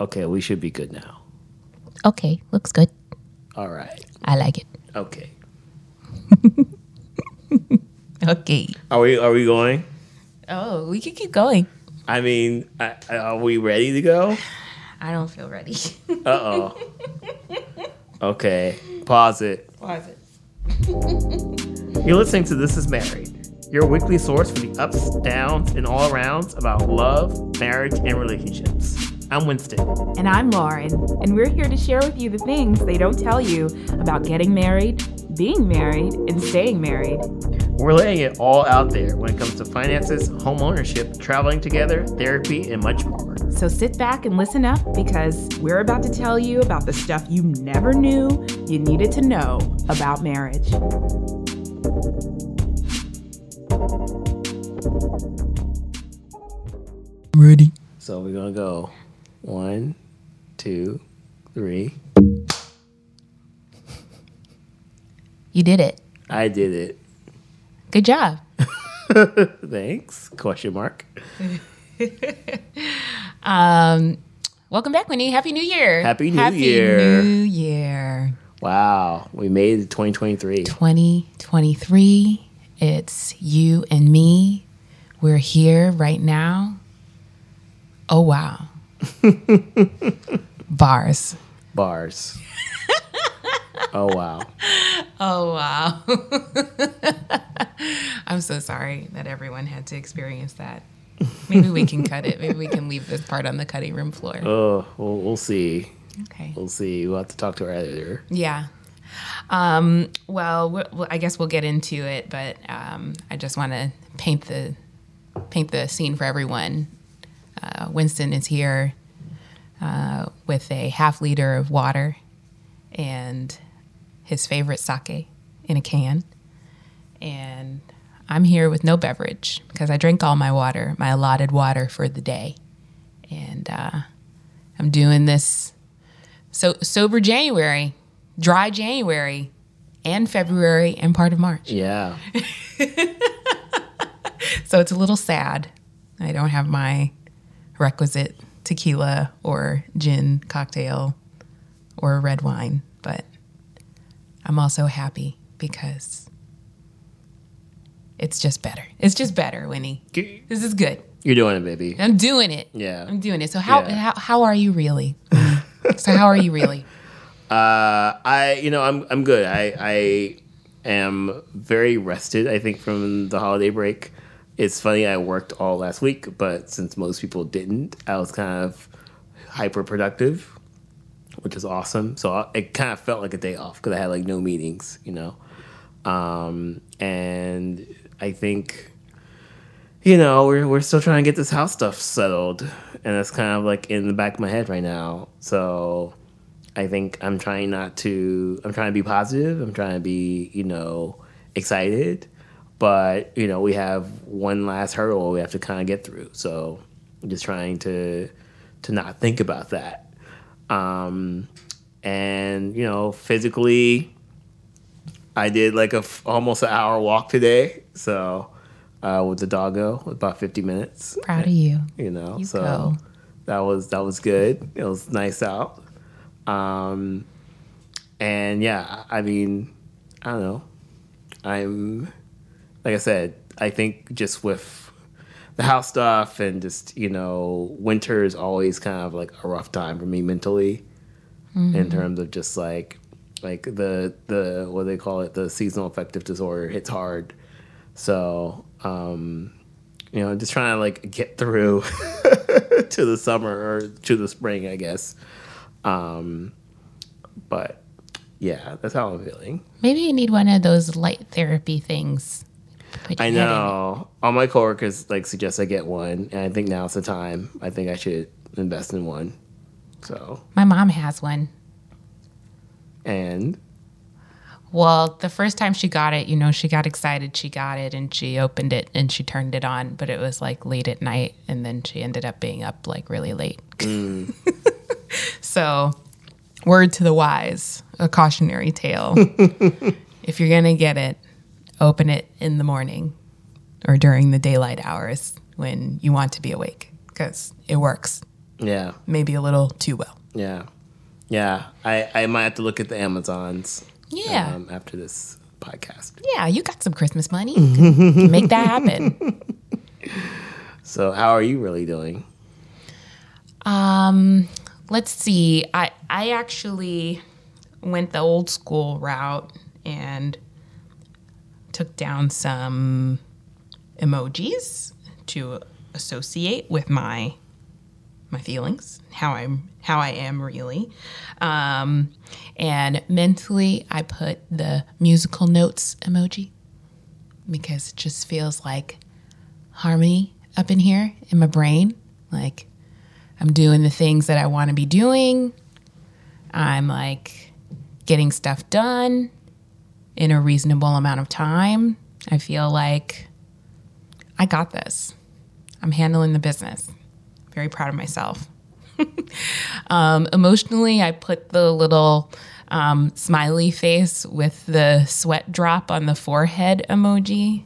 Okay, we should be good now. Okay, looks good. All right. I like it. Okay. Okay. Are we are we going? Oh, we can keep going. I mean, I, I- are we ready to go? I don't feel ready. Uh oh. okay. Pause it. Pause it. You're listening to This Is Married, your weekly source for the ups, downs, and all arounds about love, marriage, and relationships. I'm Winston. And I'm Lauren, and we're here to share with you the things they don't tell you about getting married, being married, and staying married. We're laying it all out there when it comes to finances, home ownership, traveling together, therapy, and much more. So sit back and listen up because we're about to tell you about the stuff you never knew you needed to know about marriage. Ready. So we're gonna go one, two, three. You did it. I did it. Good job. Thanks. Question mark. Um, welcome back, Winnie. Happy New Year. Happy New Happy Year. New Year. Wow, we made it 2023. 2023. It's you and me. We're here right now. Oh, wow. Bars. Bars. oh wow. Oh, wow. I'm so sorry that everyone had to experience that. Maybe we can cut it. Maybe we can leave this part on the cutting room floor. Oh, we'll, we'll see. Okay. We'll see. We'll have to talk to our editor. Yeah. Um, well, well, I guess we'll get into it, but um, I just want to paint the paint the scene for everyone. Uh, Winston is here uh, with a half liter of water and his favorite sake in a can, and I'm here with no beverage because I drank all my water, my allotted water for the day, and uh, I'm doing this so sober January, dry January, and February and part of March. Yeah. So it's a little sad. I don't have my requisite tequila or gin cocktail or red wine, but I'm also happy because it's just better. It's just better, Winnie. This is good. You're doing it, baby. I'm doing it. Yeah. I'm doing it. So how Yeah. how, how are you really? So how are you really? Uh, I, you know, I'm, I'm good. I, I am very rested. I think from the holiday break. It's funny. I worked all last week, but since most people didn't, I was kind of hyper productive, which is awesome. So I, it kind of felt like a day off because I had like no meetings, you know. Um, and I think, you know, we're we're still trying to get this house stuff settled, and that's kind of like in the back of my head right now. So I think I'm trying not to. I'm trying to be positive. I'm trying to be, you know, excited. But you know, we have one last hurdle we have to kind of get through. So I'm just trying to to not think about that. Um, and you know, physically, I did like a f- almost an hour walk today. So uh, with the doggo, about 50 minutes. Proud of you. You know, You so go. that was that was good. It was nice out. Um, and yeah, I mean, I don't know. I'm like I said, I think just with the house stuff and just you know, winter is always kind of like a rough time for me mentally, in terms of just like like the the what do they call it the seasonal affective disorder hits hard. So um, you know, just trying to like get through to the summer or to the spring, I guess. Um, but yeah, that's how I'm feeling. Maybe you need one of those light therapy things. I know all my coworkers like suggest I get one, and I think now's the time. I think I should invest in one. So My mom has one. and Well, the first time she got it, you know, she got excited. She got it and she opened it and she turned it on, but it was like late at night. And then she ended up being up like really late. Mm. so, word to the wise, a cautionary tale. if you're going to get it, open it in the morning or during the daylight hours when you want to be awake because it works. Yeah. maybe a little too well. Yeah. Yeah. I, I might have to look at the Amazons Yeah. um, after this podcast. Yeah, you got some Christmas money. You can- can make that happen. So, how are you really doing? Um, let's see. I I actually went the old school route and took down some emojis to associate with my my feelings, how I'm how I am really. Um, and mentally I put the musical notes emoji because it just feels like harmony up in here in my brain. Like I'm doing the things that I want to be doing. I'm like getting stuff done in a reasonable amount of time. I feel like I got this. I'm handling the business. Very proud of myself. um, emotionally, I put the little um, smiley face with the sweat drop on the forehead emoji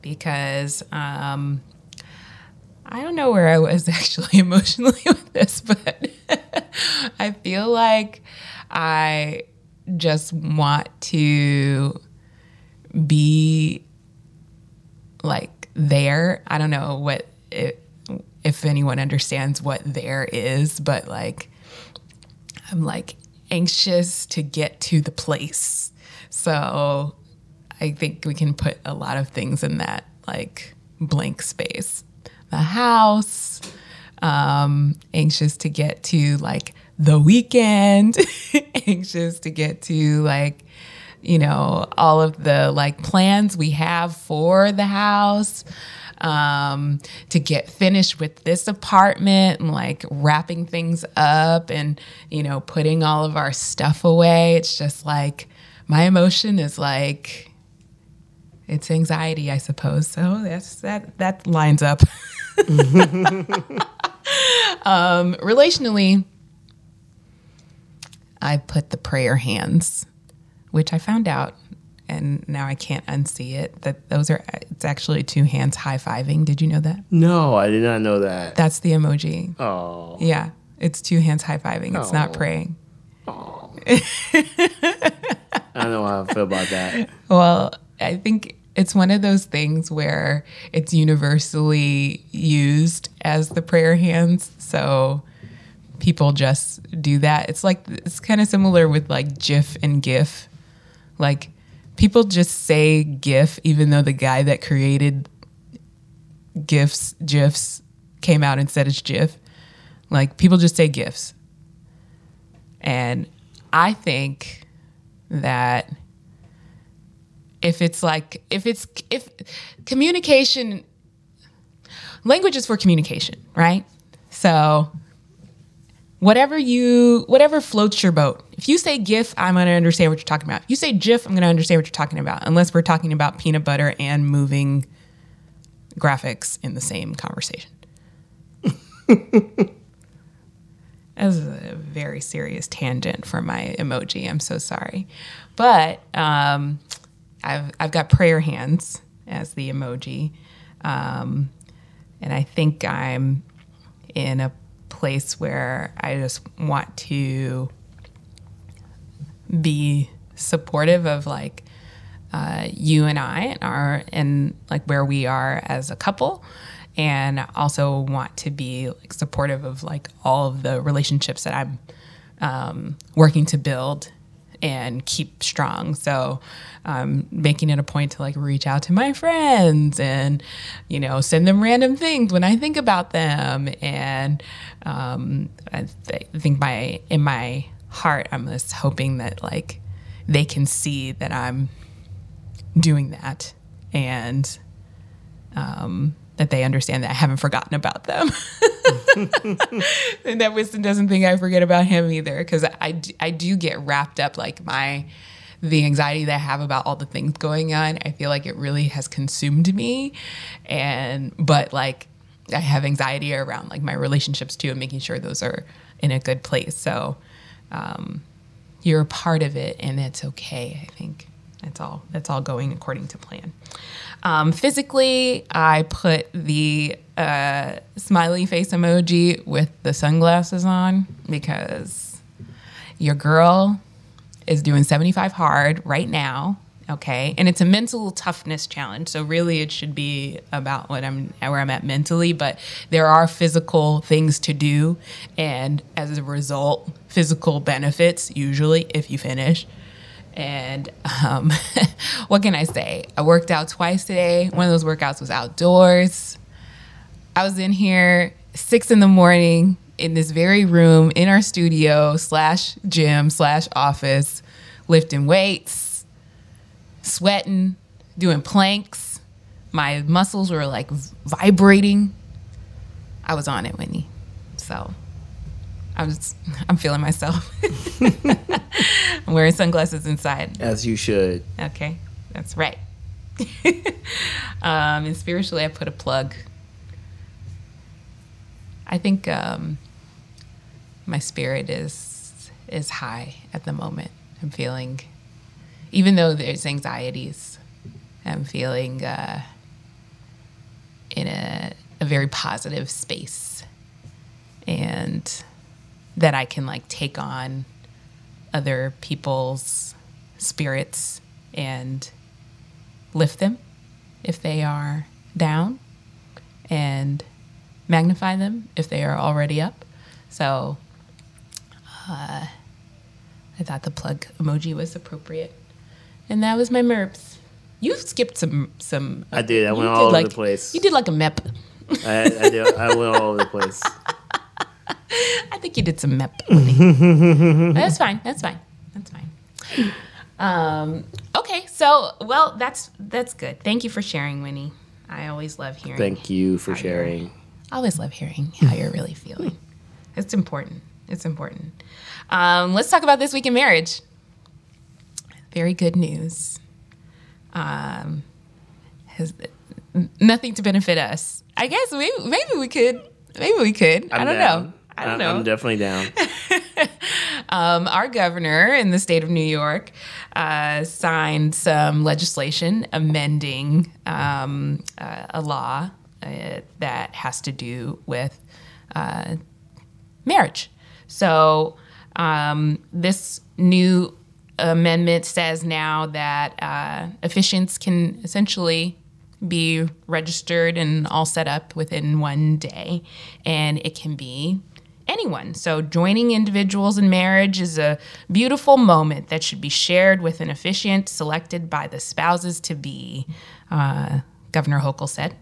because um, I don't know where I was actually emotionally with this, but I feel like I just want to be like there. I don't know what it, if anyone understands what there is, but like I'm like anxious to get to the place. So I think we can put a lot of things in that like blank space. The house, um, anxious to get to like the weekend, anxious to get to like, you know, all of the like plans we have for the house, um, to get finished with this apartment and like wrapping things up and, you know, putting all of our stuff away. It's just like my emotion is like, it's anxiety, I suppose. So that's that that lines up. um, relationally, I put the prayer hands, which I found out, and now I can't unsee it. That those are it's actually two hands high fiving. Did you know that? No, I did not know that. That's the emoji. Oh. Yeah, it's two hands high fiving. It's not oh. praying. Oh. praying. I don't know how I feel about that. Well, I think it's one of those things where it's universally used as the prayer hands. So people just do that. It's like, it's kind of similar with like GIF and GIF. Like people just say GIF, even though the guy that created GIFs, GIFs came out and said it's GIF. Like people just say GIFs. And I think that if it's like if it's if communication language is for communication right so whatever you whatever floats your boat. If you say gif i'm going to understand what you're talking about. If you say gif i'm going to understand what you're talking about unless we're talking about peanut butter and moving graphics in the same conversation. That was a very serious tangent for my emoji. I'm so sorry. But um, I've I've got prayer hands as the emoji, um, and I think I'm in a place where I just want to be supportive of like uh, you and I and our and like where we are as a couple, and also want to be like supportive of like all of the relationships that I'm um, working to build and keep strong. So, um, making it a point to like reach out to my friends and, you know, send them random things when I think about them. And um, I th- think my in my heart, I'm just hoping that like they can see that I'm doing that and um, that they understand that I haven't forgotten about them. and that Winston doesn't think I forget about him either because I, I do get wrapped up like my the anxiety that I have about all the things going on. I feel like it really has consumed me, and but like I have anxiety around like my relationships too and making sure those are in a good place. So um, you're a part of it, and that's okay. I think. It's all it's all going according to plan. Um, physically, I put the uh, smiley face emoji with the sunglasses on because your girl is doing 75 hard right now. Okay. And it's a mental toughness challenge. So really it should be about what I'm where I'm at mentally, but there are physical things to do and as a result, physical benefits usually if you finish. And um, what can I say? I worked out twice today. One of those workouts was outdoors. I was in here six in the morning in this very room in our studio slash gym slash office, lifting weights, sweating, doing planks. My muscles were like vibrating. I was on it, Whitney. So I was I'm feeling myself. I'm wearing sunglasses inside. As you should. Okay, that's right. um, and spiritually, I put a plug. I think um, my spirit is is high at the moment. I'm feeling, even though there's anxieties, I'm feeling uh, in a, a very positive space, and that I can like take on other people's spirits and lift them if they are down and magnify them if they are already up. So uh, I thought the plug emoji was appropriate. And that was my MERPs. You skipped some some I did. I went did all over like- the place. You did like a MEP. I, I, did, I went all over the place. I think you did some MEP. That's fine. That's fine. That's fine. Um, okay, so well, that's that's good. Thank you for sharing, Winnie. I always love hearing. Thank you for sharing. I always love hearing how you're really feeling. It's important. It's important. Um, let's talk about this week in marriage. Very good news. Um, has nothing to benefit us. I guess maybe, maybe we could. Maybe we could. I I'm don't down. know. I don't I'm- know. I'm definitely down. um, our governor in the state of New York uh, signed some legislation amending um, uh, a law uh, that has to do with uh, marriage. So um, this new amendment says now that uh, officiants can essentially be registered and all set up within one day, and it can be anyone. So, joining individuals in marriage is a beautiful moment that should be shared with an officiant selected by the spouses to be, uh, Governor Hochul said.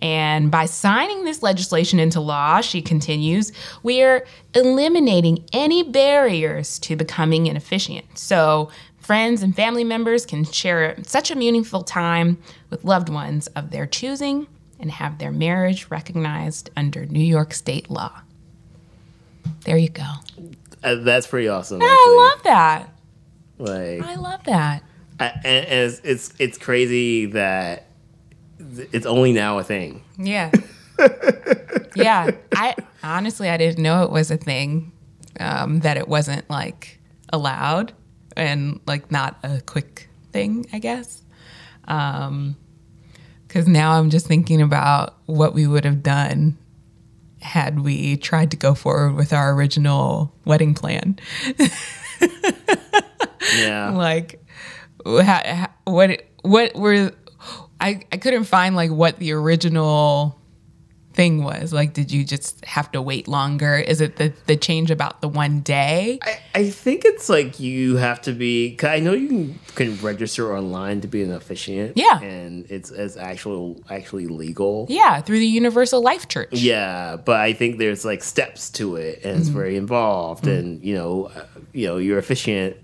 And by signing this legislation into law, she continues, we are eliminating any barriers to becoming an officiant. So, friends and family members can share such a meaningful time with loved ones of their choosing and have their marriage recognized under New York state law. There you go. Uh, that's pretty awesome. I love that. like I love that. I, and, and it's, it's it's crazy that it's only now a thing. Yeah. yeah. I honestly, I didn't know it was a thing, um, that it wasn't like allowed and like not a quick thing, I guess. Um, cause now I'm just thinking about what we would have done had we tried to go forward with our original wedding plan. Yeah. like wha- what what were I, I couldn't find like what the original thing was like did you just have to wait longer is it the, the change about the one day I, I think it's like you have to be. I know you can, can register online to be an officiant. Yeah. and it's it's actual actually legal. yeah through the universal life church Yeah, but I think there's like steps to it, and it's very involved. And you know, uh, you know, you're officiant,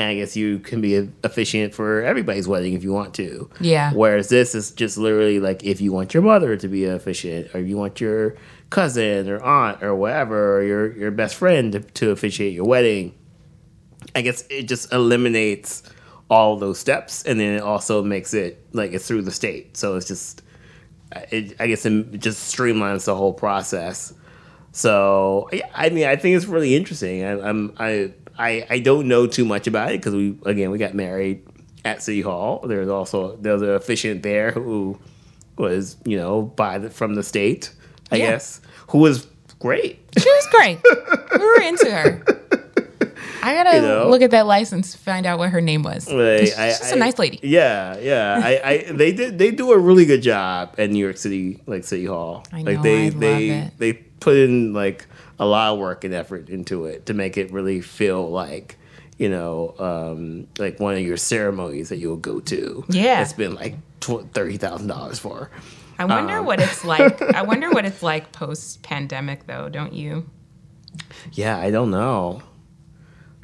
and I guess you can be an officiant for everybody's wedding if you want to. Yeah. Whereas this is just literally like if you want your mother to be an officiant, or you want your cousin or aunt or whatever, or your your best friend to, to officiate your wedding. I guess it just eliminates all those steps, and then it also makes it like it's through the state. So it's just it, I guess it just streamlines the whole process. So yeah, I mean, I think it's really interesting. I, I'm I I I don't know too much about it because we again we got married at City Hall. There's also there's an officiant there who was you know by the, from the state, I Yeah. guess, who was great. She was great. we were into her. I gotta You know? look at that license, find out what her name was. Like, She's I- just a nice lady. Yeah, yeah. I, I they did they do a really good job at New York City, like City Hall. I like they I love they it. they put in like a lot of work and effort into it to make it really feel like you know um, like one of your ceremonies that you'll go to. Yeah. it's been like thirty thousand dollars for. I wonder Um, what it's like. I wonder what it's like post pandemic, though. Don't you? Yeah, I don't know.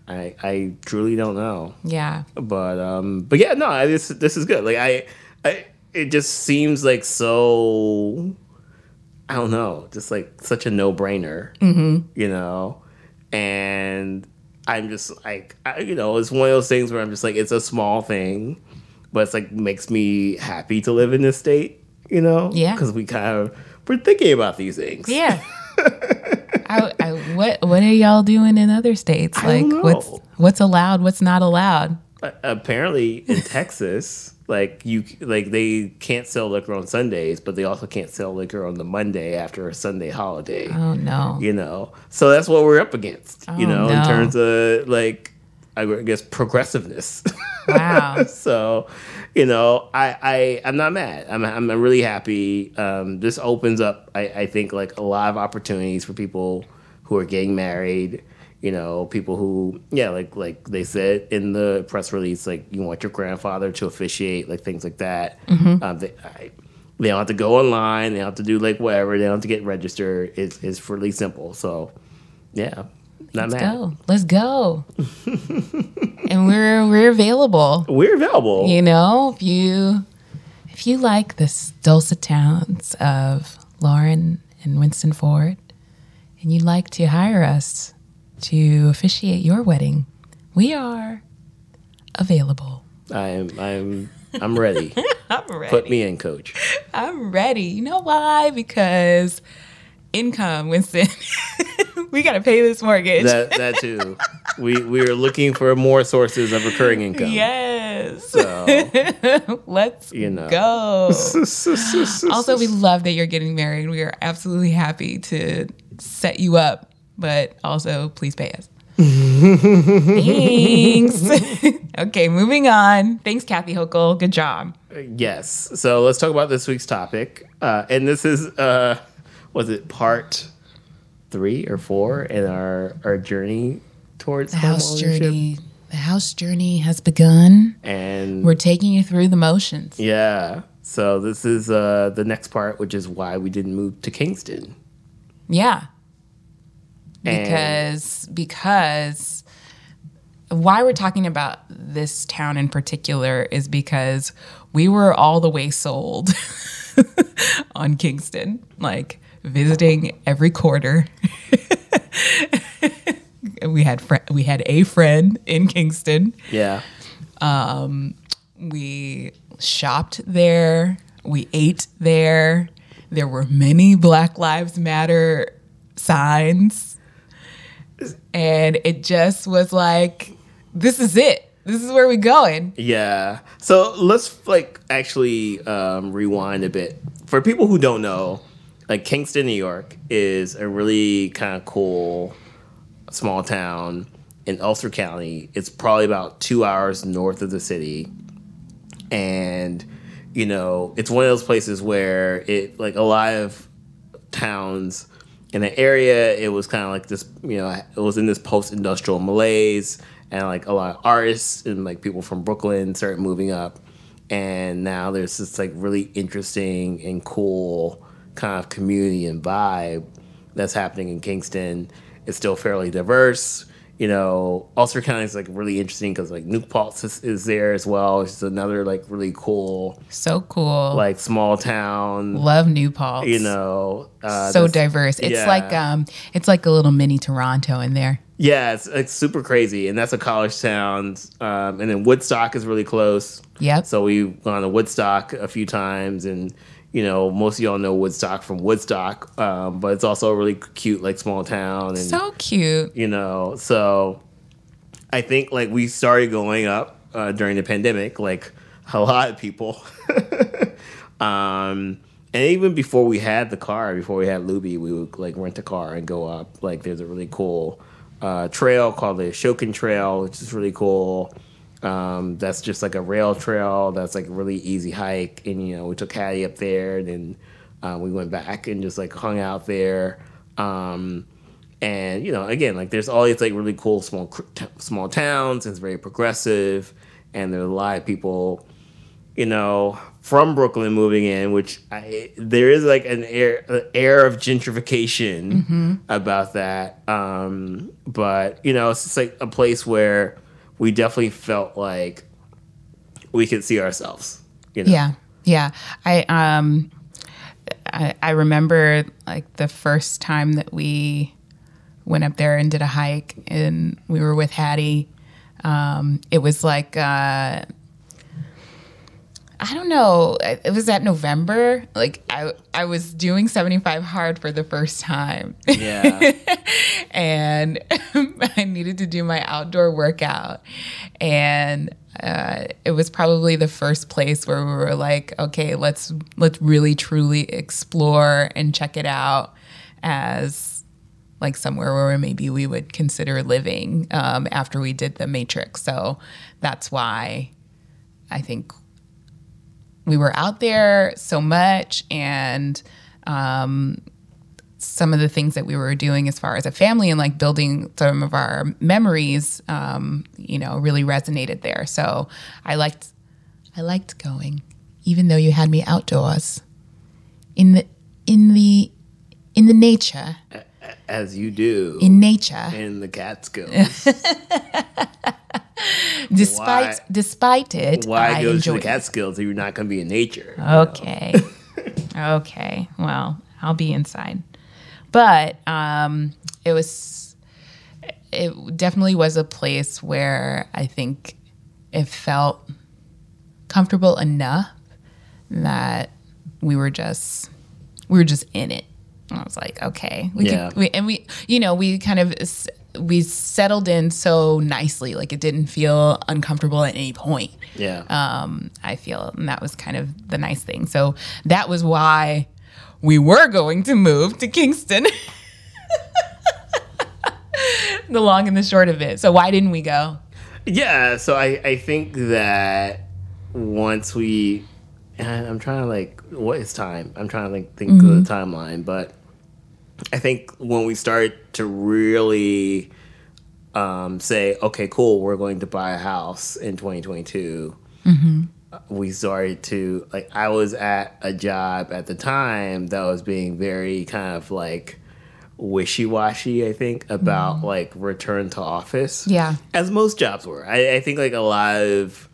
I I truly don't know. Yeah. but um but yeah no I, this this is good like I, I it just seems like so i don't know just like such a no-brainer mm-hmm. you know and i'm just like I, you know it's one of those things where i'm just like it's a small thing but it's like makes me happy to live in this state you know Yeah. because we kind of we're thinking about these things Yeah. I, I, what what are y'all doing in other states? Like what's what's allowed, what's not allowed? A- apparently in Texas, like you, like they can't sell liquor on Sundays, but they also can't sell liquor on the Monday after a Sunday holiday. Oh no. You know, so that's what we're up against. you Oh, know, in terms of like, I guess progressiveness. Wow. so, you know, I, I I'm not mad. I'm I'm really happy. Um, this opens up, I, I think, like a lot of opportunities for people who are getting married. You know, people who, yeah, like like they said in the press release, like you want your grandfather to officiate, like things like that. Um, they, I, they don't have to go online. They don't have to do like whatever. They don't have to get registered. It's it's really simple. So, yeah, not Let's mad. go. Let's go. and we're we're available. We're available. You know, if you if you like the dulcet tones of Lauren and Winston Ford, and you'd like to hire us to officiate your wedding, we are available. I'm I'm I'm ready. I'm ready. Put me in, coach. I'm ready. You know why? Because income, Winston. we gotta pay this mortgage. That that too. We we are looking for more sources of recurring income. yes. So Let's you know. go. also, we love that you're getting married. We are absolutely happy to set you up, but also please pay us. Thanks. okay, moving on. Thanks, Kathy Hochul. Good job. yes. So let's talk about this week's topic. Uh, and this is uh, was it part three or four in our our journey towards The house journey. The house journey has begun. And We're taking you through the motions. yeah. So this is uh, the next part, which is why we didn't move to Kingston. Yeah. And- Because because why we're talking about this town in particular is because we were all the way sold on Kingston, like visiting every quarter. we had fr- we had a friend in Kingston. Yeah. Um, we shopped there. We ate there. There were many Black Lives Matter signs. And it just was like, this is it. This is where we're going. Yeah. So let's like actually um, rewind a bit. For people who don't know, like Kingston, New York is a really kind of cool small town in Ulster County. It's probably about two hours north of the city. And, you know, it's one of those places where it, like a lot of towns in the area, it was kind of like this, you know, it was in this post industrial malaise. And like a lot of artists and like people from Brooklyn started moving up. And now there's this like really interesting and cool kind of community and vibe that's happening in Kingston. It's still fairly diverse. You know, Ulster County is like really interesting because like New Paltz is, is there as well. It's another like really cool So cool. like small town. Love New Paltz. You know, uh, so diverse. It's yeah. like um it's like a little mini Toronto in there. Yeah, it's, it's super crazy, and that's a college town. Um, and then Woodstock is really close. Yep. So we've gone to Woodstock a few times, and you know most of y'all know Woodstock from Woodstock, um, but it's also a really cute like small town, and So cute. you know so i think like we started going up uh, during the pandemic, like a lot of people. um, and even before we had the car, before we had Luby, we would like rent a car and go up. Like there's a really cool uh, trail called the Ashokan Trail, which is really cool. Um, that's just like a rail trail. That's like a really easy hike. And you know, we took Hattie up there, and then uh, we went back and just like hung out there. Um, and you know, again, like there's all these like really cool small small towns. And it's very progressive, and there's a lot of people, you know, from Brooklyn moving in. Which I, there is like an air an air of gentrification mm-hmm. about that. Um, but you know, it's just like a place where we definitely felt like we could see ourselves. You know? Yeah, yeah. I um, I, I remember like the first time that we went up there and did a hike, and we were with Hattie. Um, it was like uh, I don't know. It was that November. Like I, I was doing 75 hard for the first time. Yeah. and I needed to do my outdoor workout. And uh, it was probably the first place where we were like, okay, let's let's really truly explore and check it out as like somewhere where maybe we would consider living um, after we did the Matrix. So that's why I think we were out there so much and um, some of the things that we were doing as far as a family and like building some of our memories um, you know really resonated there. So i liked i liked going even though you had me outdoors in the in the in the nature. As you do. In nature. In the Catskills. despite why, despite it, why I go to the Catskills if you're not going to be in nature? Okay, okay. Well, I'll be inside, but um, it was it definitely was a place where I think it felt comfortable enough that we were just we were just in it And I was like, okay, we yeah. Could, we, and we, you know, we kind of we settled in so nicely, like it didn't feel uncomfortable at any point. Yeah. Um, I feel, and that was kind of the nice thing. So that was why we were going to move to Kingston. the long and the short of it. So why didn't we go? Yeah, so I I think that once we I'm trying to like what is time? I'm trying to like think mm-hmm. of the timeline, but I think when we start to really um, say, okay, cool, we're going to buy a house in 2022. Mm-hmm. We started to like. I was at a job at the time that was being very kind of like wishy washy. I think about mm. like return to office. Yeah, as most jobs were. I, I think like a lot of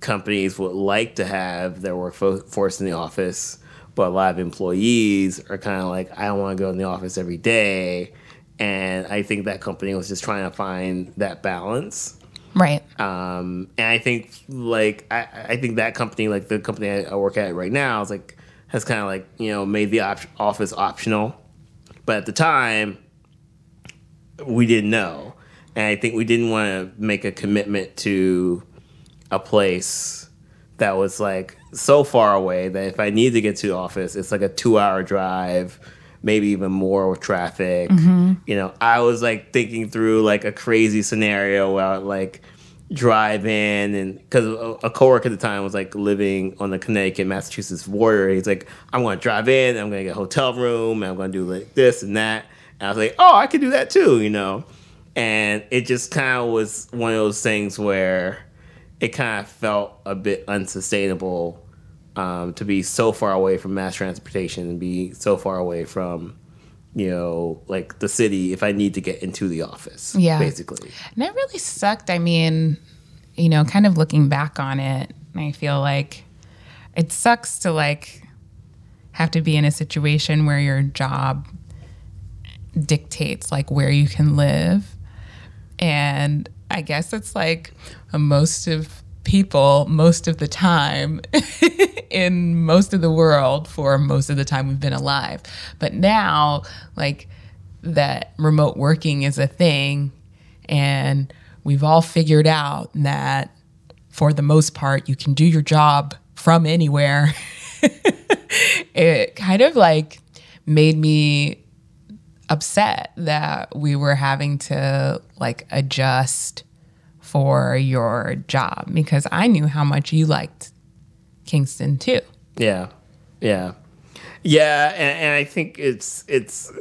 companies would like to have their workforce forced in the office, but a lot of employees are kind of like, I don't want to go in the office every day. And I think that company was just trying to find that balance. Right. Um, and I think like I, I think that company, like the company I, work at right now, is like has kind of like you know made the op- office optional, but at the time we didn't know, and I think we didn't want to make a commitment to a place that was like so far away that if I need to get to the office, it's like a two hour drive, maybe even more with traffic. Mm-hmm. You know, I was like thinking through like a crazy scenario where I would like drive in and because a, a coworker at the time was like living on the Connecticut Massachusetts border. He's like, I'm to drive in, I'm going to get a hotel room, and I'm going to do like this and that. And I was like, oh, I could do that too, you know. And it just kind of was one of those things where it kind of felt a bit unsustainable um, to be so far away from mass transportation and be so far away from you know like the city if i need to get into the office yeah. basically. And it really sucked i mean you know kind of looking back on it i feel like it sucks to like have to be in a situation where your job dictates like where you can live. And I guess it's like most of people most of the time in most of the world for most of the time we've been alive. But now, like, that remote working is a thing, and we've all figured out that for the most part, you can do your job from anywhere. it kind of like made me upset that we were having to like adjust for your job because I knew how much you liked Kingston too. Yeah, yeah, yeah, and, and I think it's it's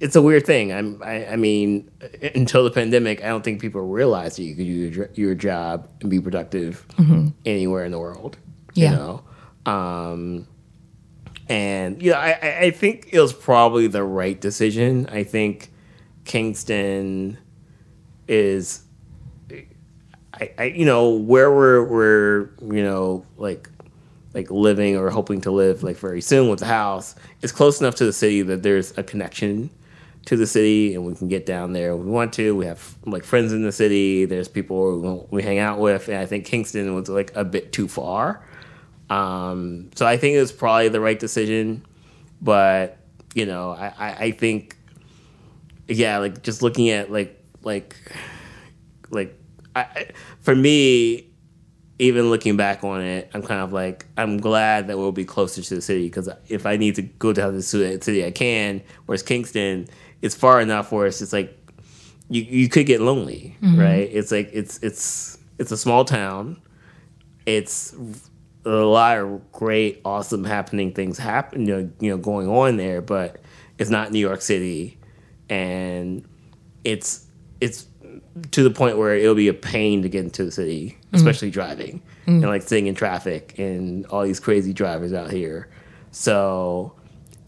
it's a weird thing. I'm, I, I mean, until the pandemic, I don't think people realized that you could do your, job and be productive anywhere in the world. Yeah. You know, um, and you know, I, I- think it was probably the right decision. I think Kingston is I, I you know where we're we're you know like like living or hoping to live like very soon with the house is close enough to the city that there's a connection to the city and we can get down there we want to. We have like friends in the city. There's people we hang out with. And i think kingston was like a bit too far um, so i think it was probably the right decision but you know i, I, I think yeah like just looking at like like like I, for me even looking back on it i'm kind of like i'm glad that we'll be closer to the city because if i need to go down to the city i can whereas kingston it's far enough where it's just like you, you could get lonely right? It's like it's it's it's a small town. It's a lot of great awesome happening things happen you know, you know going on there but it's not new york city and it's it's to the point where it'll be a pain to get into the city, mm. especially driving and mm. like sitting in traffic and all these crazy drivers out here. So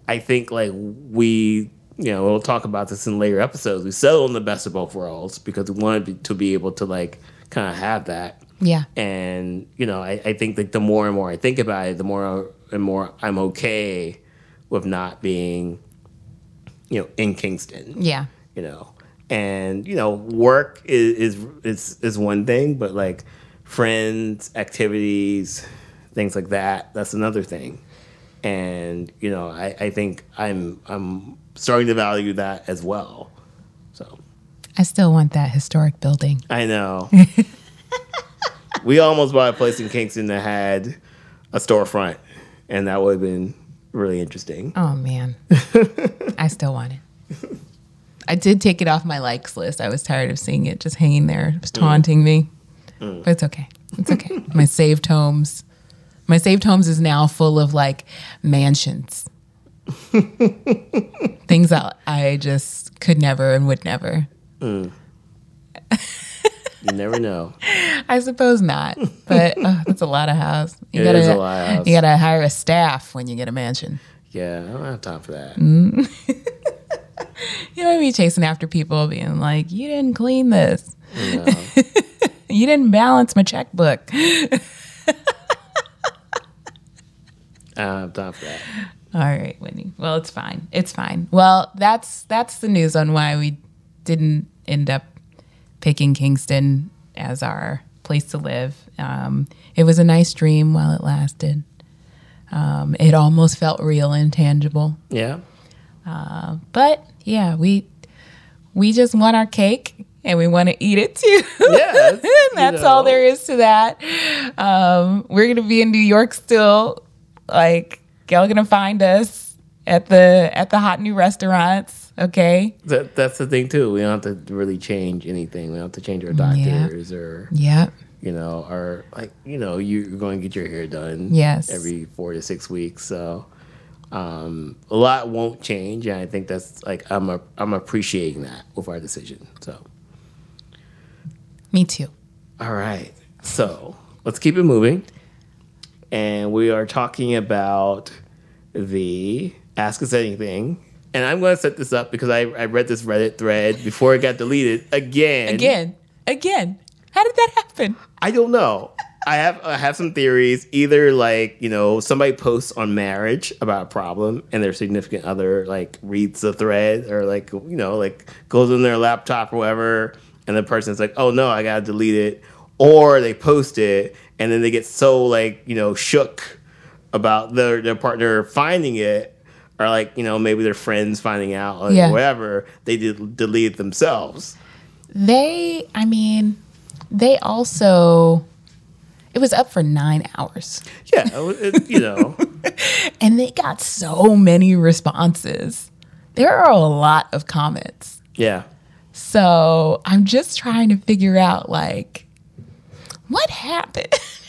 I think like we, you know, we'll talk about this in later episodes. We settled on the best of both worlds because we wanted to be able to like kind of have that. Yeah. And you know, I, I think that the more and more I think about it, the more and more I'm okay with not being, you know, in Kingston Yeah. you know and you know work is is is, is one thing but like friends activities things like that that's another thing and you know i i think i'm i'm starting to value that as well so I still want that historic building. i know we almost bought a place in kingston that had a storefront and that would have been really interesting Oh man. I still want it. I did take it off my likes list. I was tired of seeing it just hanging there. It was mm. taunting me. Mm. But it's okay. It's okay. my saved homes. My saved homes is now full of like mansions. Things that I just could never and would never. Mm. you never know I suppose not. But uh, that's a lot of house. You It gotta, is a lot of house. You gotta hire a staff when you get a mansion. yeah i don't have time for that You know, be chasing after people, being like, "You didn't clean this. you? You didn't balance my checkbook." i don't have time for that All right, Whitney. Well, it's fine. It's fine. Well, that's that's the news on why we didn't end up picking Kingston as our place to live. Um, it was a nice dream while it lasted. Um, it almost felt real and tangible. yeah But yeah, we we just want our cake and we want to eat it too. Yes, That's all know. there is to that. Um, we're gonna be in New York still. Like y'all gonna find us at the at the hot new restaurants. Okay. That that's the thing too. We don't have to really change anything. We don't have to change our doctors or Yep. you know, or like you know, you're going to get your hair done. Yes. Every four to six weeks. So um, a lot won't change, and I think that's like I'm a, I'm appreciating that with our decision. So Me too. all right, so let's keep it moving, and we are talking about the Ask Us Anything. And I'm going to set this up because I, I read this Reddit thread before it got deleted again. Again. Again. How did that happen? I don't know. I have I have some theories. Either like you know somebody posts on marriage about a problem, and their significant other like reads the thread, or like you know like goes on their laptop or whatever, and the person's like, oh no, I gotta delete it, or they post it, and then they get so like you know shook about their their partner finding it, or like you know maybe their friends finding out or Yeah. whatever, they did delete it themselves. They, I mean, they also It was up for nine hours. Yeah, it- you know, And they got so many responses. There are a lot of comments. yeah. So I'm just trying to figure out like what happened.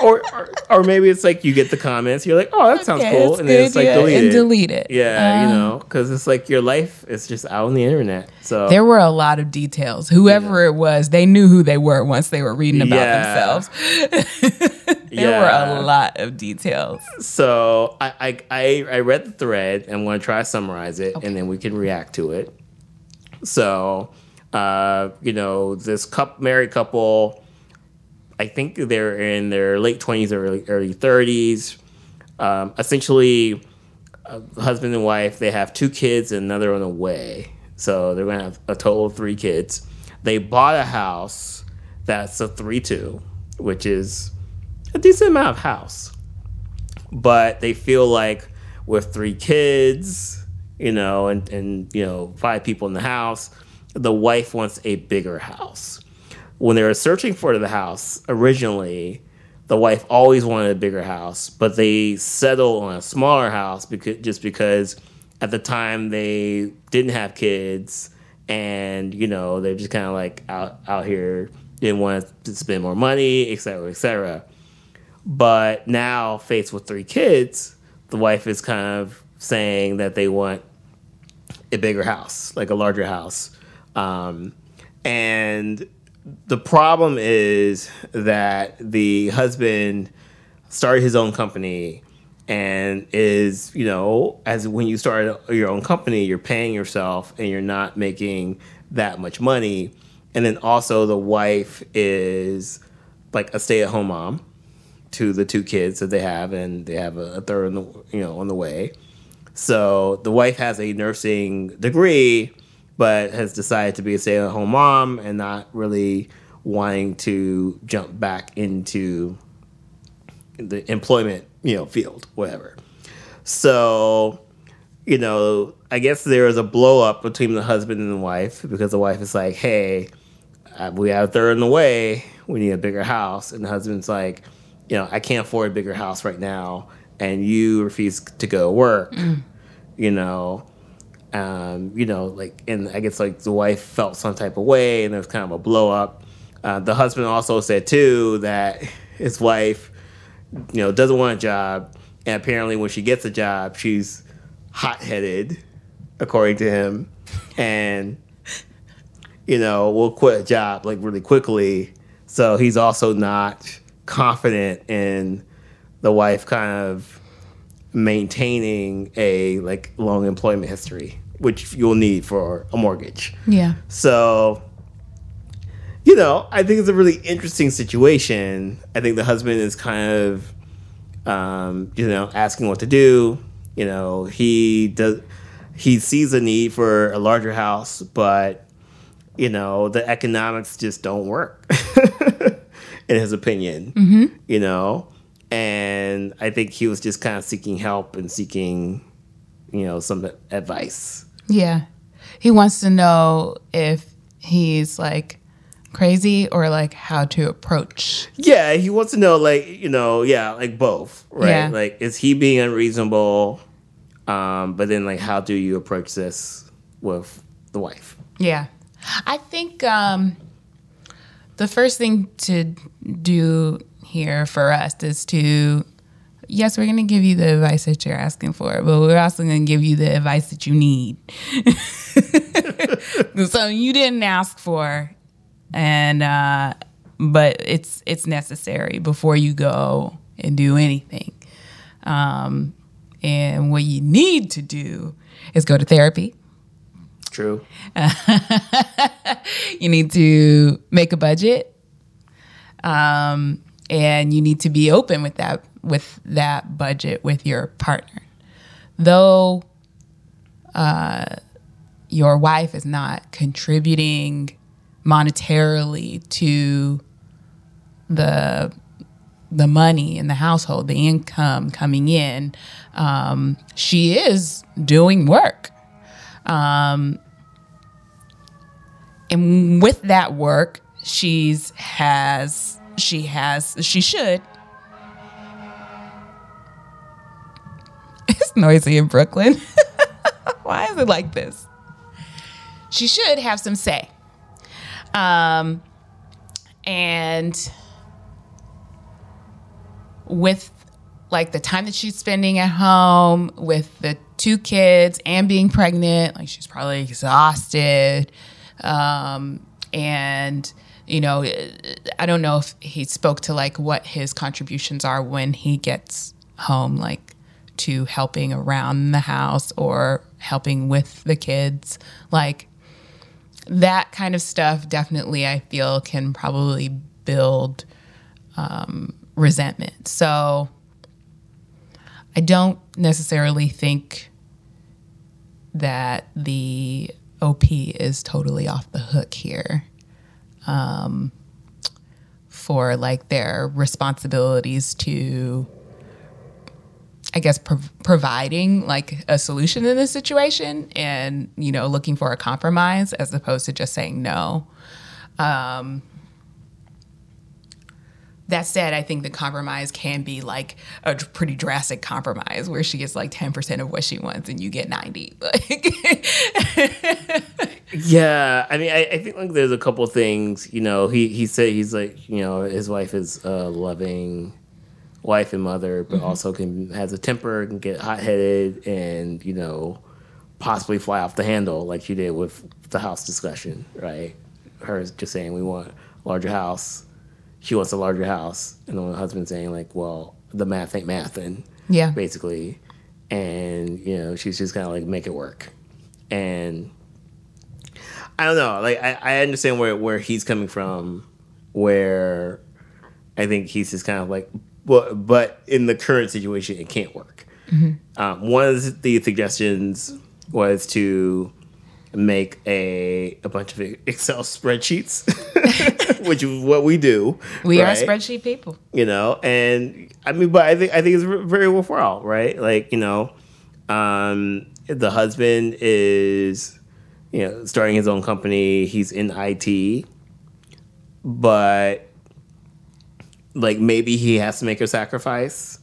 Or, or or maybe it's like you get the comments, you're like, oh, that sounds Okay, cool, and then it's like yeah, delete and it. delete it. Yeah, you Um, know, because it's like your life is just out on the internet. So There were a lot of details. Whoever it was, they knew who they were once they were reading about Yeah. themselves. there Yeah. were a lot of details. So I, I I read the thread. I'm going to try to summarize it, and then we can react to it. So, uh, you know, this cup married couple, I think they're in their late 20s or early, early 30s. Um, essentially, husband and wife. They have two kids and another on the way. So they're going to have a total of three kids. They bought a house that's a three-two, which is a decent amount of house but they feel like with three kids, you know, and, and you know, five people in the house, the wife wants a bigger house. When they were searching for the house originally, the wife always wanted a bigger house, but they settled on a smaller house because just because at the time they didn't have kids and you know they're just kind of like out out here didn't want to spend more money, et cetera, et cetera. But now, faced with three kids, the wife is kind of saying that they want a bigger house, like a larger house. Um, and the problem is that the husband started his own company and is, you know, as when you start your own company, you're paying yourself and you're not making that much money. And then also, the wife is like a stay at home mom to the two kids that they have, and they have a, a third on the you know on the way. So the wife has a nursing degree, but has decided to be a stay-at-home mom and not really wanting to jump back into the employment you know field, whatever. So you know, I guess there is a blow up between the husband and the wife because the wife is like, "Hey, uh, we have a third in the way. We need a bigger house," and the husband's like, "You know, I can't afford a bigger house right now, and you refuse to go to work." You know, um, you know, like, and I guess like the wife felt some type of way, and there was kind of a blow up. Uh, the husband also said too that his wife, you know, doesn't want a job, and apparently when she gets a job, she's hot headed, according to him, and you know will quit a job like really quickly. So he's also not confident in the wife kind of maintaining a like long employment history, which you'll need for a mortgage. Yeah. So, you know, I think it's a really interesting situation. I think the husband is kind of, um, you know, asking what to do. You know, he does, he sees a need for a larger house, but, you know, the economics just don't work, in his opinion. You know, and I think he was just kind of seeking help and seeking, you know, some advice. Yeah. He wants to know if he's like crazy or like how to approach. Yeah, he wants to know, like, you know, yeah, like both, right? Yeah. Like, is he being unreasonable? Um, but then, like, how do you approach this with the wife? Yeah. I think um, the first thing to do here for us is to, yes, we're going to give you the advice that you're asking for, but we're also going to give you the advice that you need. so you didn't ask for, and uh, but it's it's necessary before you go and do anything. Um, and what you need to do is go to therapy. True. you need to make a budget um, and you need to be open with that with that budget with your partner though uh, your wife is not contributing monetarily to the the money in the household the income coming in um, she is doing work um, and with that work, she's has she has, she should. It's noisy in Brooklyn. Why is it like this? She should have some say. Um, and with like the time that she's spending at home with the two kids and being pregnant, like she's probably exhausted. Um, and you know, I don't know if he spoke to like what his contributions are when he gets home, like to helping around the house or helping with the kids. Like that kind of stuff, definitely, I feel can probably build um, resentment. So I don't necessarily think that the OP is totally off the hook here um, for like their responsibilities to, I guess, prov- providing like a solution in this situation and, you know, looking for a compromise as opposed to just saying no. Um, that said, I think the compromise can be like a pretty drastic compromise where she gets like 10% of what she wants and you get 90. Like Yeah, I mean, I, I think like there's a couple things. You know, he he said he's like, you know, his wife is a loving wife and mother, but mm-hmm. also can has a temper, can get hot headed, and you know, possibly fly off the handle like she did with the house discussion, right? Her just saying we want a larger house, she wants a larger house, and then the husband saying like, well, the math ain't mathin', Yeah. basically, and you know, she's just kind of like make it work, and. I don't know. Like I, I understand where where he's coming from, where I think he's just kind of like, well, but in the current situation, it can't work. Um, one of the suggestions was to make a a bunch of Excel spreadsheets, which is what we do. we are spreadsheet people. you know and i mean but i think i think it's very worthwhile right like you know um the husband is you know starting his own company he's in it but like maybe he has to make a sacrifice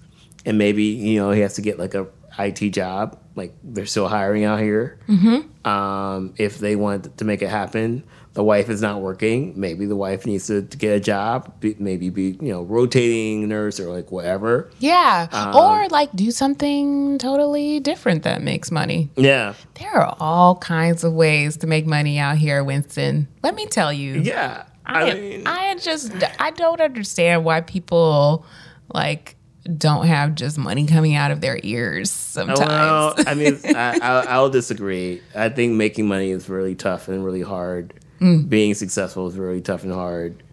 and maybe you know he has to get like a IT job like they're still hiring out here um, if they want to make it happen the wife is not working maybe the wife needs to, to get a job be, maybe be you know rotating nurse or like whatever Yeah. or like do something totally different that makes money. yeah There are all kinds of ways to make money out here, Winston. Let me tell you. yeah I, i mean I just I don't understand why people like don't have just money coming out of their ears sometimes. Well, I mean, I, I'll, I'll disagree. I think making money is really tough and really hard. Being successful is really tough and hard.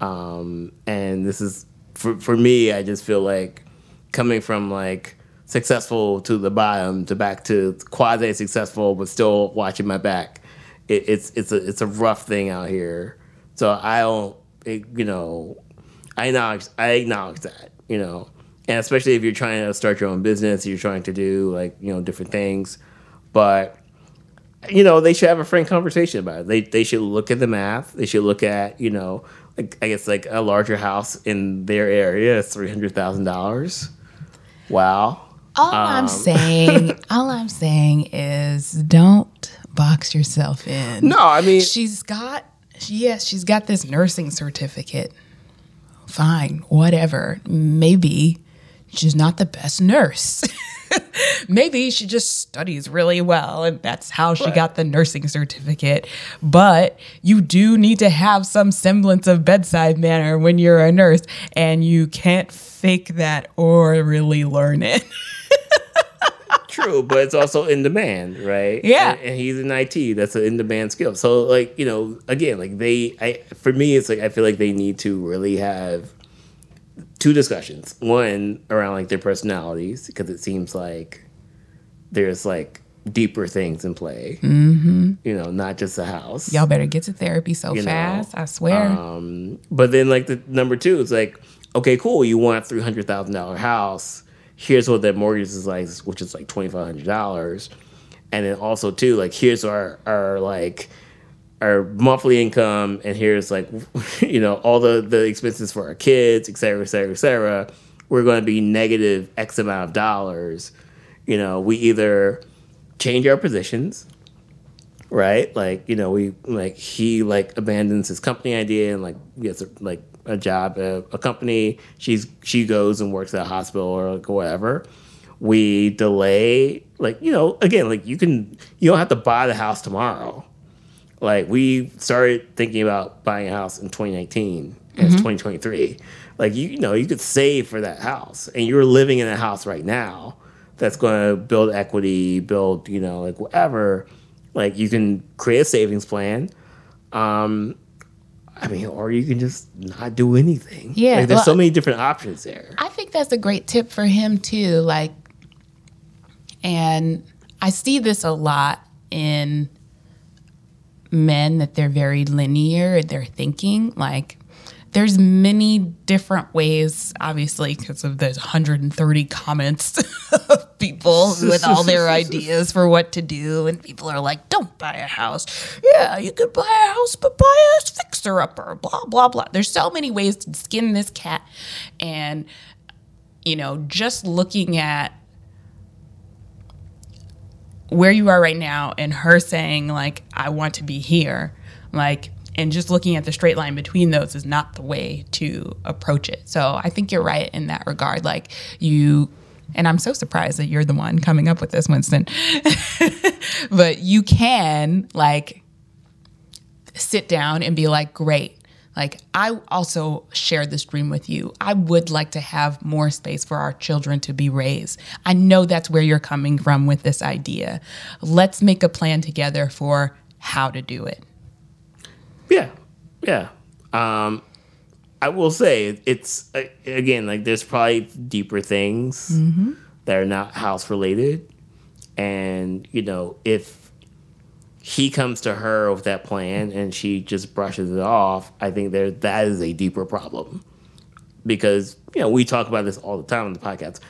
Um, and this is for for me. I just feel like coming from like successful to the bottom to back to quasi successful, but still watching my back. It, it's it's a it's a rough thing out here. So I don't, it, you know, I acknowledge I acknowledge that, you know, and especially if you're trying to start your own business, you're trying to do like you know different things, but you know they should have a frank conversation about it. They they should look at the math. They should look at you know like I guess like a larger house in their area is three hundred thousand dollars. Wow. All I'm um, saying, all I'm saying is don't box yourself in. No, I mean She's got yes, she's got this nursing certificate. Fine, whatever. Maybe she's not the best nurse. Maybe she just studies really well and that's how she got the nursing certificate. But you do need to have some semblance of bedside manner when you're a nurse and you can't fake that or really learn it. True, but it's also in demand, right? Yeah. and, and he's in IT. That's an in demand skill. So, like you know, again, like they, I for me, it's like I feel like they need to really have two discussions. One around like their personalities, because it seems like there's like deeper things in play. Mm-hmm. You know, not just a house. Y'all better get to therapy so You know, fast. I swear. Um, but then like the number two is like, okay, cool, you want a three hundred thousand dollar house. Here's what that mortgage is like, which is like twenty five hundred dollars. And then also too, like here's our our like our monthly income, and here's like, you know, all the the expenses for our kids, et cetera, et cetera, et cetera. We're going to be negative X amount of dollars. You know, we either change our positions, right? Like, you know, we like he like abandons his company idea and like gets like a job at a company. She's she goes and works at a hospital or like whatever. We delay, like you know, again, like you can you don't have to buy the house tomorrow. Like we started thinking about buying a house in 2019. And It's 2023. Like you, you know, you could save for that house, and you're living in a house right now that's going to build equity, build you know, like whatever. Like you can create a savings plan. Um, I mean, or you can just not do anything. Yeah, like, there's well- so many different options there. I think that's a great tip for him too. Like, and I see this a lot in men that they're very linear in their thinking. Like, there's many different ways, obviously, because of those 130 comments of people with all their ideas for what to do. And people are like, don't buy a house. Yeah, you could buy a house, but buy a fixer upper, blah, blah, blah. There's so many ways to skin this cat. And, you know, just looking at where you are right now and her saying, like, I want to be here, like, and just looking at the straight line between those is not the way to approach it. So I think you're right in that regard. Like, you, and I'm so surprised that you're the one coming up with this, Winston, but you can, like, sit down and be like, great. Like, I also shared this dream with you. I would like to have more space for our children to be raised. I know that's where you're coming from with this idea. Let's make a plan together for how to do it. Yeah, yeah. Um, I will say it's uh, again like there's probably deeper things that are not house related, and you know if he comes to her with that plan and she just brushes it off, I think there that is a deeper problem because you know we talk about this all the time on the podcast.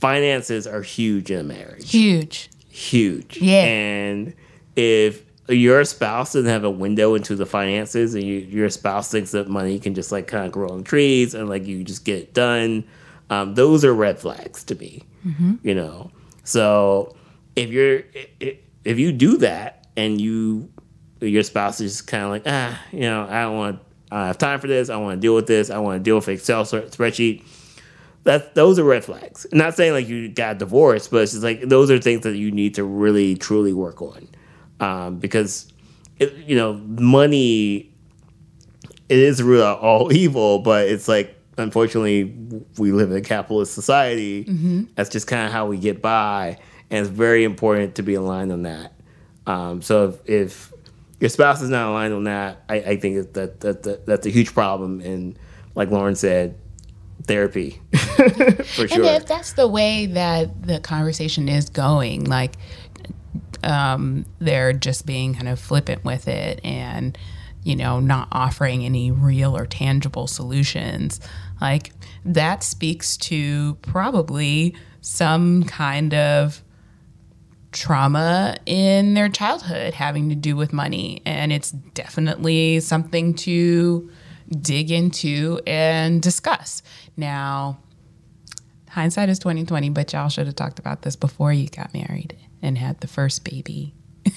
Finances are huge in a marriage Huge. huge. Yeah. And if your spouse doesn't have a window into the finances and you, your spouse thinks that money can just like kind of grow on trees and like you just get it done, um, those are red flags to me. You know, so if you're if you do that and you your spouse is just kind of like ah you know I don't want I don't have time for this I want to deal with this I want to deal with Excel spreadsheet that those are red flags. Not saying like you got divorced, but it's just like those are things that you need to really truly work on, um, because it, you know money it is the root of all evil, but it's like unfortunately we live in a capitalist society. That's just kind of how we get by, and it's very important to be aligned on that. Um, so if, if your spouse is not aligned on that, I, I think that, that, that that's a huge problem. And like Lauren said, therapy for And if that's the way that the conversation is going, like um, they're just being kind of flippant with it and, you know, not offering any real or tangible solutions, like that speaks to probably some kind of trauma in their childhood having to do with money. And it's definitely something to dig into and discuss. Now, hindsight is 2020 but y'all should have talked about this before you got married and had the first baby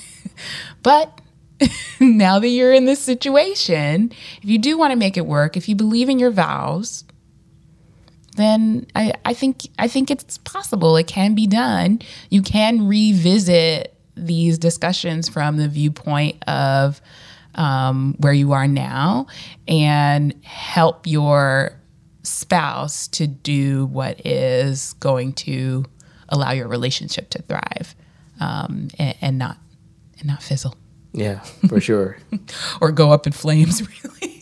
but now that you're in this situation if you do want to make it work if you believe in your vows then I, I think I think it's possible. It can be done. You can revisit these discussions from the viewpoint of um, where you are now and help your spouse to do what is going to allow your relationship to thrive um, and, and not and not fizzle yeah, for sure. or go up in flames really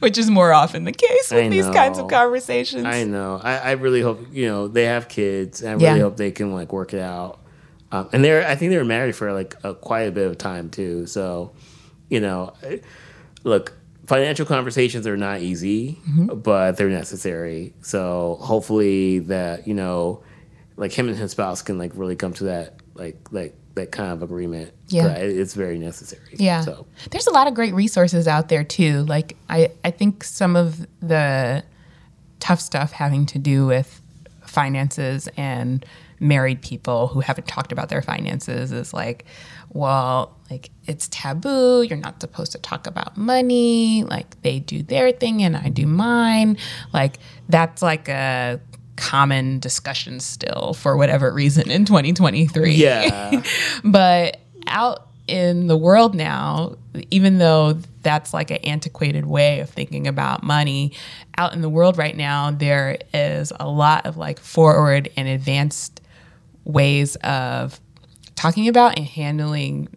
which is more often the case with these kinds of conversations I know. I, I really hope you know they have kids. And I Yeah. really hope they can like work it out. Um, and they're I think they were married for like a, quite a bit of time too. So, you know, look, financial conversations are not easy, but they're necessary. So hopefully that you know, like him and his spouse can like really come to that like like that kind of agreement. Yeah. It's very necessary. Yeah. So There's a lot of great resources out there too. Like I, I think some of the tough stuff having to do with finances and married people who haven't talked about their finances is like, well, like it's taboo. You're not supposed to talk about money. Like they do their thing and I do mine. Like that's like a common discussion still for whatever reason in 2023 yeah, but out in the world now, even though that's like an antiquated way of thinking about money, out in the world right now, there is a lot of like forward and advanced ways of talking about and handling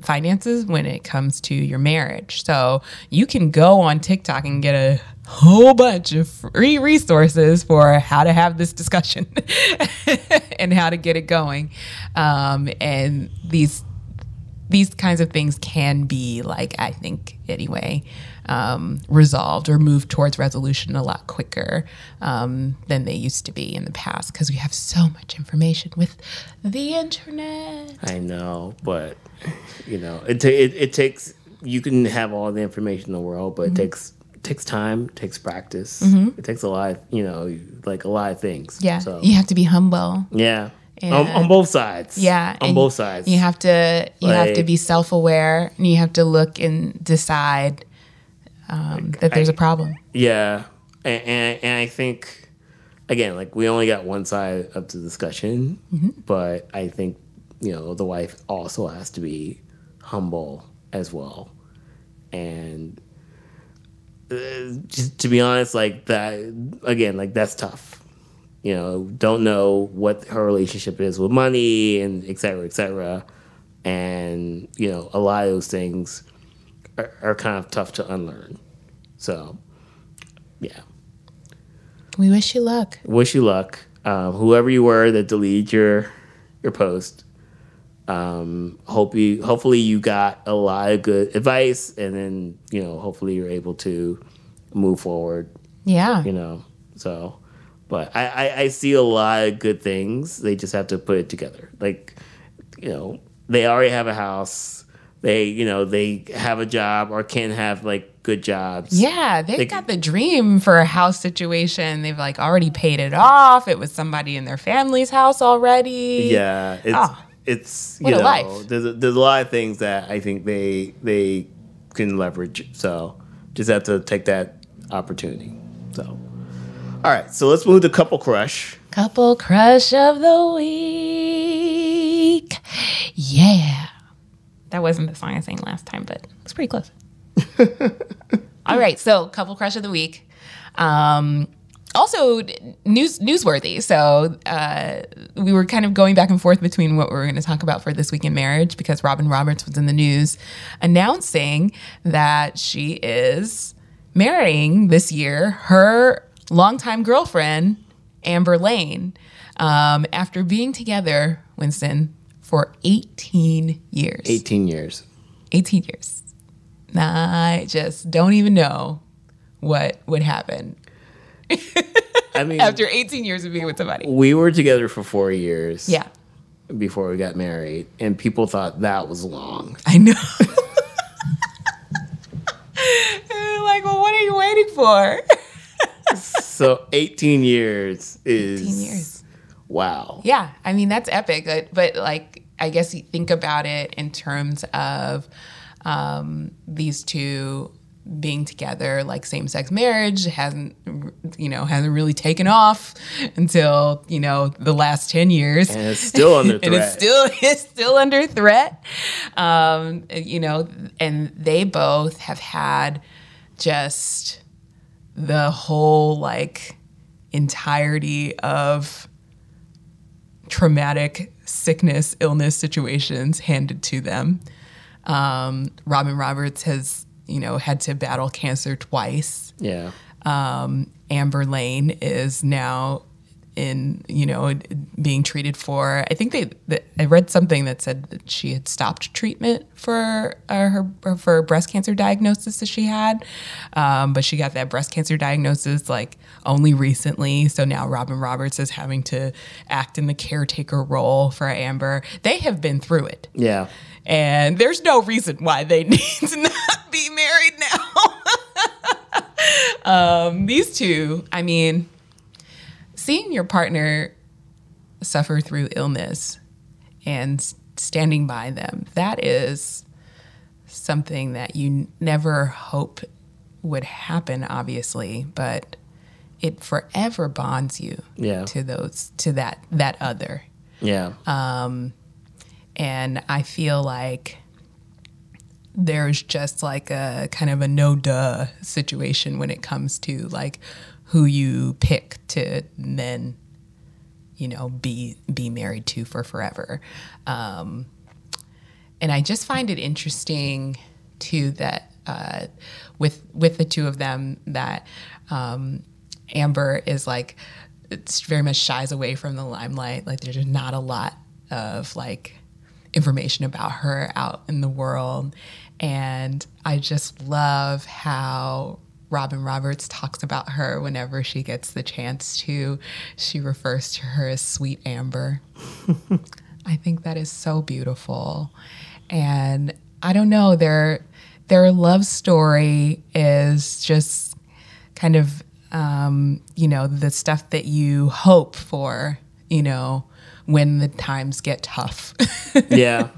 finances when it comes to your marriage. So you can go on TikTok and get a whole bunch of free resources for how to have this discussion and how to get it going. Um, and these these kinds of things can be like I think anyway um, resolved or moved towards resolution a lot quicker um, than they used to be in the past because we have so much information with the internet. I know, but you know, it, ta- it it takes. You can have all the information in the world, but Mm-hmm. it takes takes time, takes practice. It takes a lot. Of, you know, like a lot of things. Yeah, So you have to be humble. yeah, on, on both sides. Yeah, on both sides. You have to you have to be self aware, and you have to look and decide um, that there's a problem. Yeah, and, and and I think again, like we only got one side of the discussion, Mm-hmm. but I think you know the wife also has to be humble as well, and just to be honest, like that again, like that's tough. You know, don't know what her relationship is with money and et cetera, et cetera. And, you know, a lot of those things are, are kind of tough to unlearn. So, yeah. We wish you luck. Wish you luck. Um, whoever you were that deleted your your post, um, hope you hopefully you got a lot of good advice, and then you know hopefully you're able to move forward. Yeah. You know, so. But I, I, I see a lot of good things. They just have to put it together. Like, you know, they already have a house. They, you know, they have a job or can have like good jobs. Yeah, they've They- got the dream for a house situation. They've like already paid it off. It was somebody in their family's house already. Yeah, it's Oh, it's you what know life. there's a, there's a lot of things that I think they they can leverage. So just have to take that opportunity. So all right, so let's move to couple crush. Couple crush of the week. Yeah. That wasn't the song I sang last time, but it's pretty close. All right, so couple crush of the week. Um, also news newsworthy. So uh, we were kind of going back and forth between what we were going to talk about for this week in marriage because Robin Roberts was in the news announcing that she is marrying this year her longtime girlfriend Amber Laign um, after being together, Winston, for 18 years. 18 years. 18 years. I just don't even know what would happen I mean, after 18 years of being with somebody. we were together for four years. Yeah, Before we got married, and people thought that was long. I know. like, well, what are you waiting for? So 18 years is 18 years. Wow. Yeah, I mean that's epic. But, but like, I guess you think about it in terms of um, these two being together. Like same-sex marriage hasn't, you know, hasn't really taken off until you know the last ten years. And it's still under and it's still it's still under threat. Um, you know, and they both have had just the whole like entirety of traumatic sickness, illness situations handed to them. Um, Robin Roberts has, you know, had to battle cancer twice. Yeah. Um, Amber Laign is now in you know being treated for. I think they. The, I read something that said that she had stopped treatment for uh, her for breast cancer diagnosis that she had, um, but she got that breast cancer diagnosis like only recently. So now Robin Roberts is having to act in the caretaker role for Amber. They have been through it. Yeah. And there's no reason why they need to not married now. um, these two, I mean, seeing your partner suffer through illness and standing by them, that is something that you never hope would happen, obviously, but it forever bonds you Yeah. to those to that that other. Yeah. Um, and I feel like there's just like a kind of a no duh situation when it comes to like who you pick to then, you know, be be married to for forever. Um, and I just find it interesting too that uh, with with the two of them that um, Amber is like it's very much shies away from the limelight. Like there's not a lot of like information about her out in the world, and I just love how Robin Roberts talks about her whenever she gets the chance to. She refers to her as Sweet Amber. I think that is so beautiful. And I don't know, their their love story is just kind of um, you know, the stuff that you hope for, you know, when the times get tough. yeah.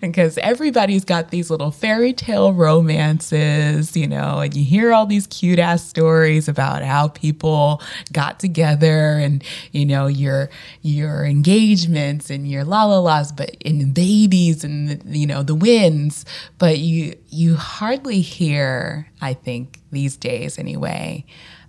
because everybody's got these little fairy tale romances, you know, and you hear all these cute ass stories about how people got together and you know your your engagements and your la la las, but in babies and the, you know the wins, but you you hardly hear, I think these days anyway,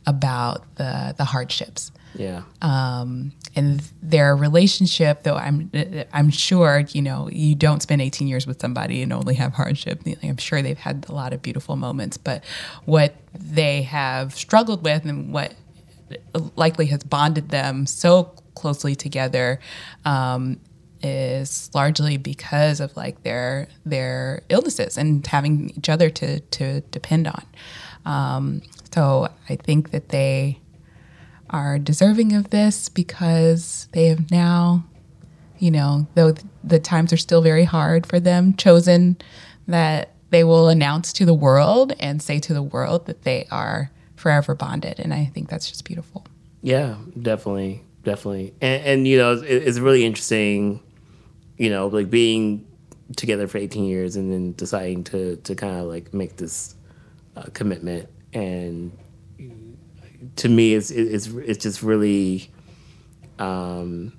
about the the hardships Yeah. um, and their relationship though i'm i'm sure you know you don't spend 18 years with somebody and only have hardship i'm sure they've had a lot of beautiful moments but what they have struggled with and what likely has bonded them so closely together um, is largely because of like their their illnesses and having each other to to depend on um, so i think that they are deserving of this because they have now, you know, though the times are still very hard for them, chosen that they will announce to the world and say to the world that they are forever bonded. And I think that's just beautiful. Yeah, definitely, definitely, and, and you know, it, it's really interesting, you know, like being together for 18 years and then deciding to to kind of like make this uh, commitment, and to me, it's it's it's just really, um,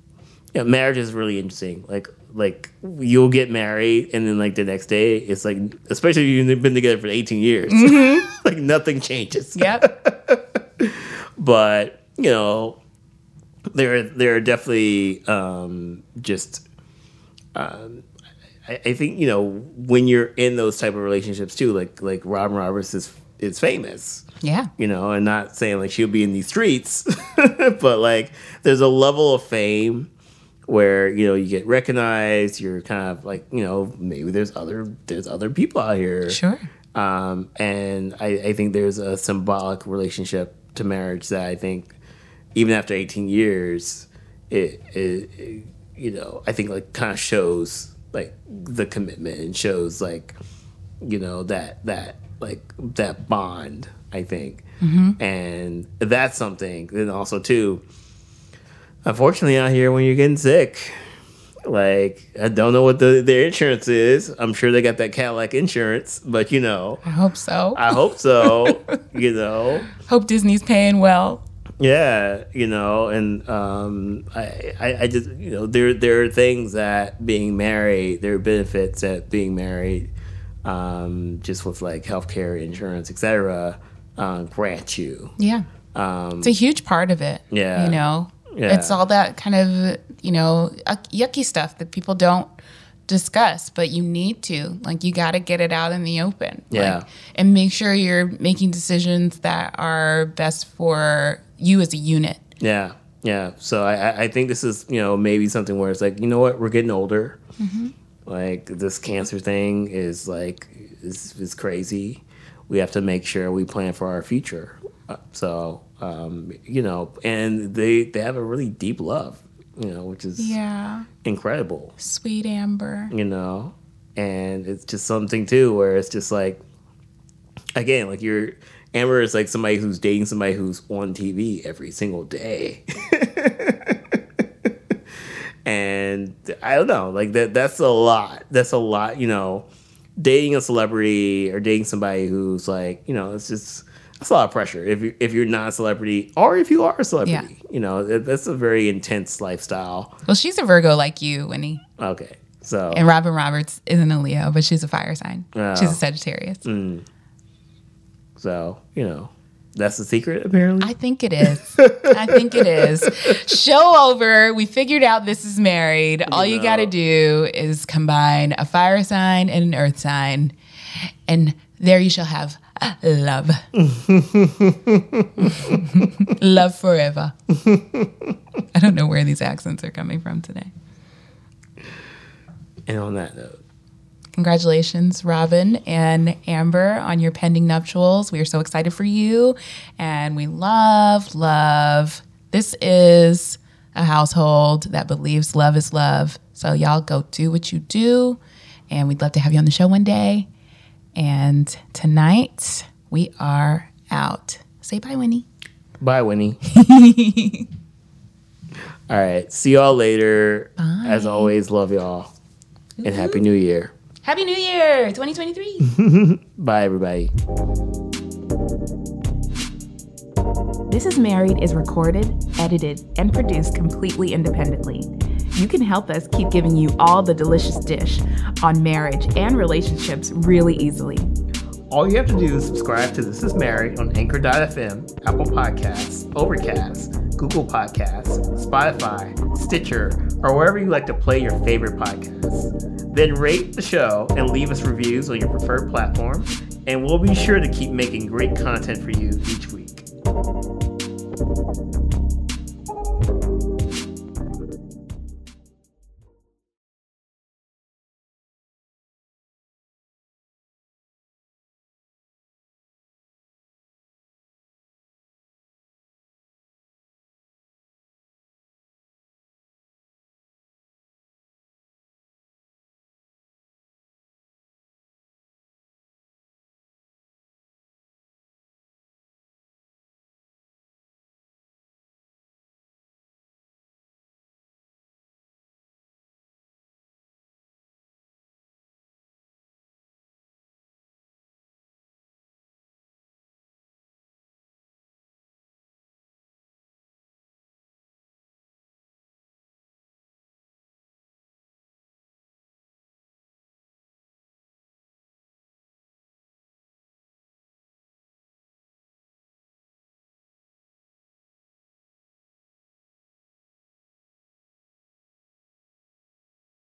yeah, marriage is really interesting. Like like you'll get married and then like the next day it's like especially if you've been together for 18 years like nothing changes Yep. but you know there there are definitely um, just um, I, I think you know when you're in those type of relationships too like like Robin Roberts is is famous yeah. you know and not saying like she'll be in these streets but like there's a level of fame where you know you get recognized you're kind of like you know maybe there's other there's other people out here Sure. um, and I, I think there's a symbolic relationship to marriage that I think even after 18 years, it, it, it you know I think like kind of shows like the commitment and shows like you know that that like that bond I think, and that's something. Then also too, unfortunately out here when you're getting sick. Like I don't know what the their insurance is. I'm sure they got that Cadillac insurance, but you know, I hope so. I hope so. you know, hope Disney's paying well. yeah, you know, and um, I, I, I just, you know, there, there are things that being married, there are benefits that being married, um, just with like healthcare, insurance, etc., um, grant you. Yeah. Um, It's a huge part of it. Yeah. You know, Yeah. it's all that kind of, you know, yucky stuff that people don't discuss, but you need to. Like, you got to get it out in the open. Yeah. Like, and make sure you're making decisions that are best for you as a unit. yeah, Yeah. So I, I- I think this is, you know, maybe something where it's like, you know what, we're getting older. Like this cancer thing is like is is crazy. We have to make sure we plan for our future. Uh, so um, you know, and they they have a really deep love, you know, which is Yeah. incredible. Sweet Amber. you know and it's just something too where it's just like again like you're amber is like somebody who's dating somebody who's on tv every single day and i don't know like that that's a lot that's a lot you know dating a celebrity or dating somebody who's like you know it's just that's a lot of pressure if you if you're not a celebrity or if you are a celebrity you know that's a very intense lifestyle Well, she's a Virgo like you, Winnie. okay so And Robin Roberts isn't a Leo, but she's a fire sign. Oh. She's a oh. Sagittarius. Mm. So, you know, that's the secret apparently. I think it is. I think it is. Show over. We figured out this is married. All you know. got to do is combine a fire sign and an earth sign, and there you shall have love. love forever. I don't know where these accents are coming from today. and on that note, Congratulations, Robin and Amber, on your pending nuptials. We are so excited for you. And we love, love. This is a household that believes love is love. So, y'all go do what you do. And we'd love to have you on the show one day. And tonight, we are out. Say bye, Winnie. bye, Winnie. All right. See y'all later. As always, love y'all. And Happy New Year. Happy New Year, 2023. Bye, everybody. This is Married is recorded, edited, and produced completely independently. You can help us keep giving you all the delicious dish on marriage and relationships really easily. All you have to do is subscribe to This Is Married on Anchor.fm, Apple Podcasts, Overcast, Google Podcasts, Spotify, Stitcher, or wherever you like to play your favorite podcasts. Then rate the show and leave us reviews on your preferred platform, and we'll be sure to keep making great content for you each week.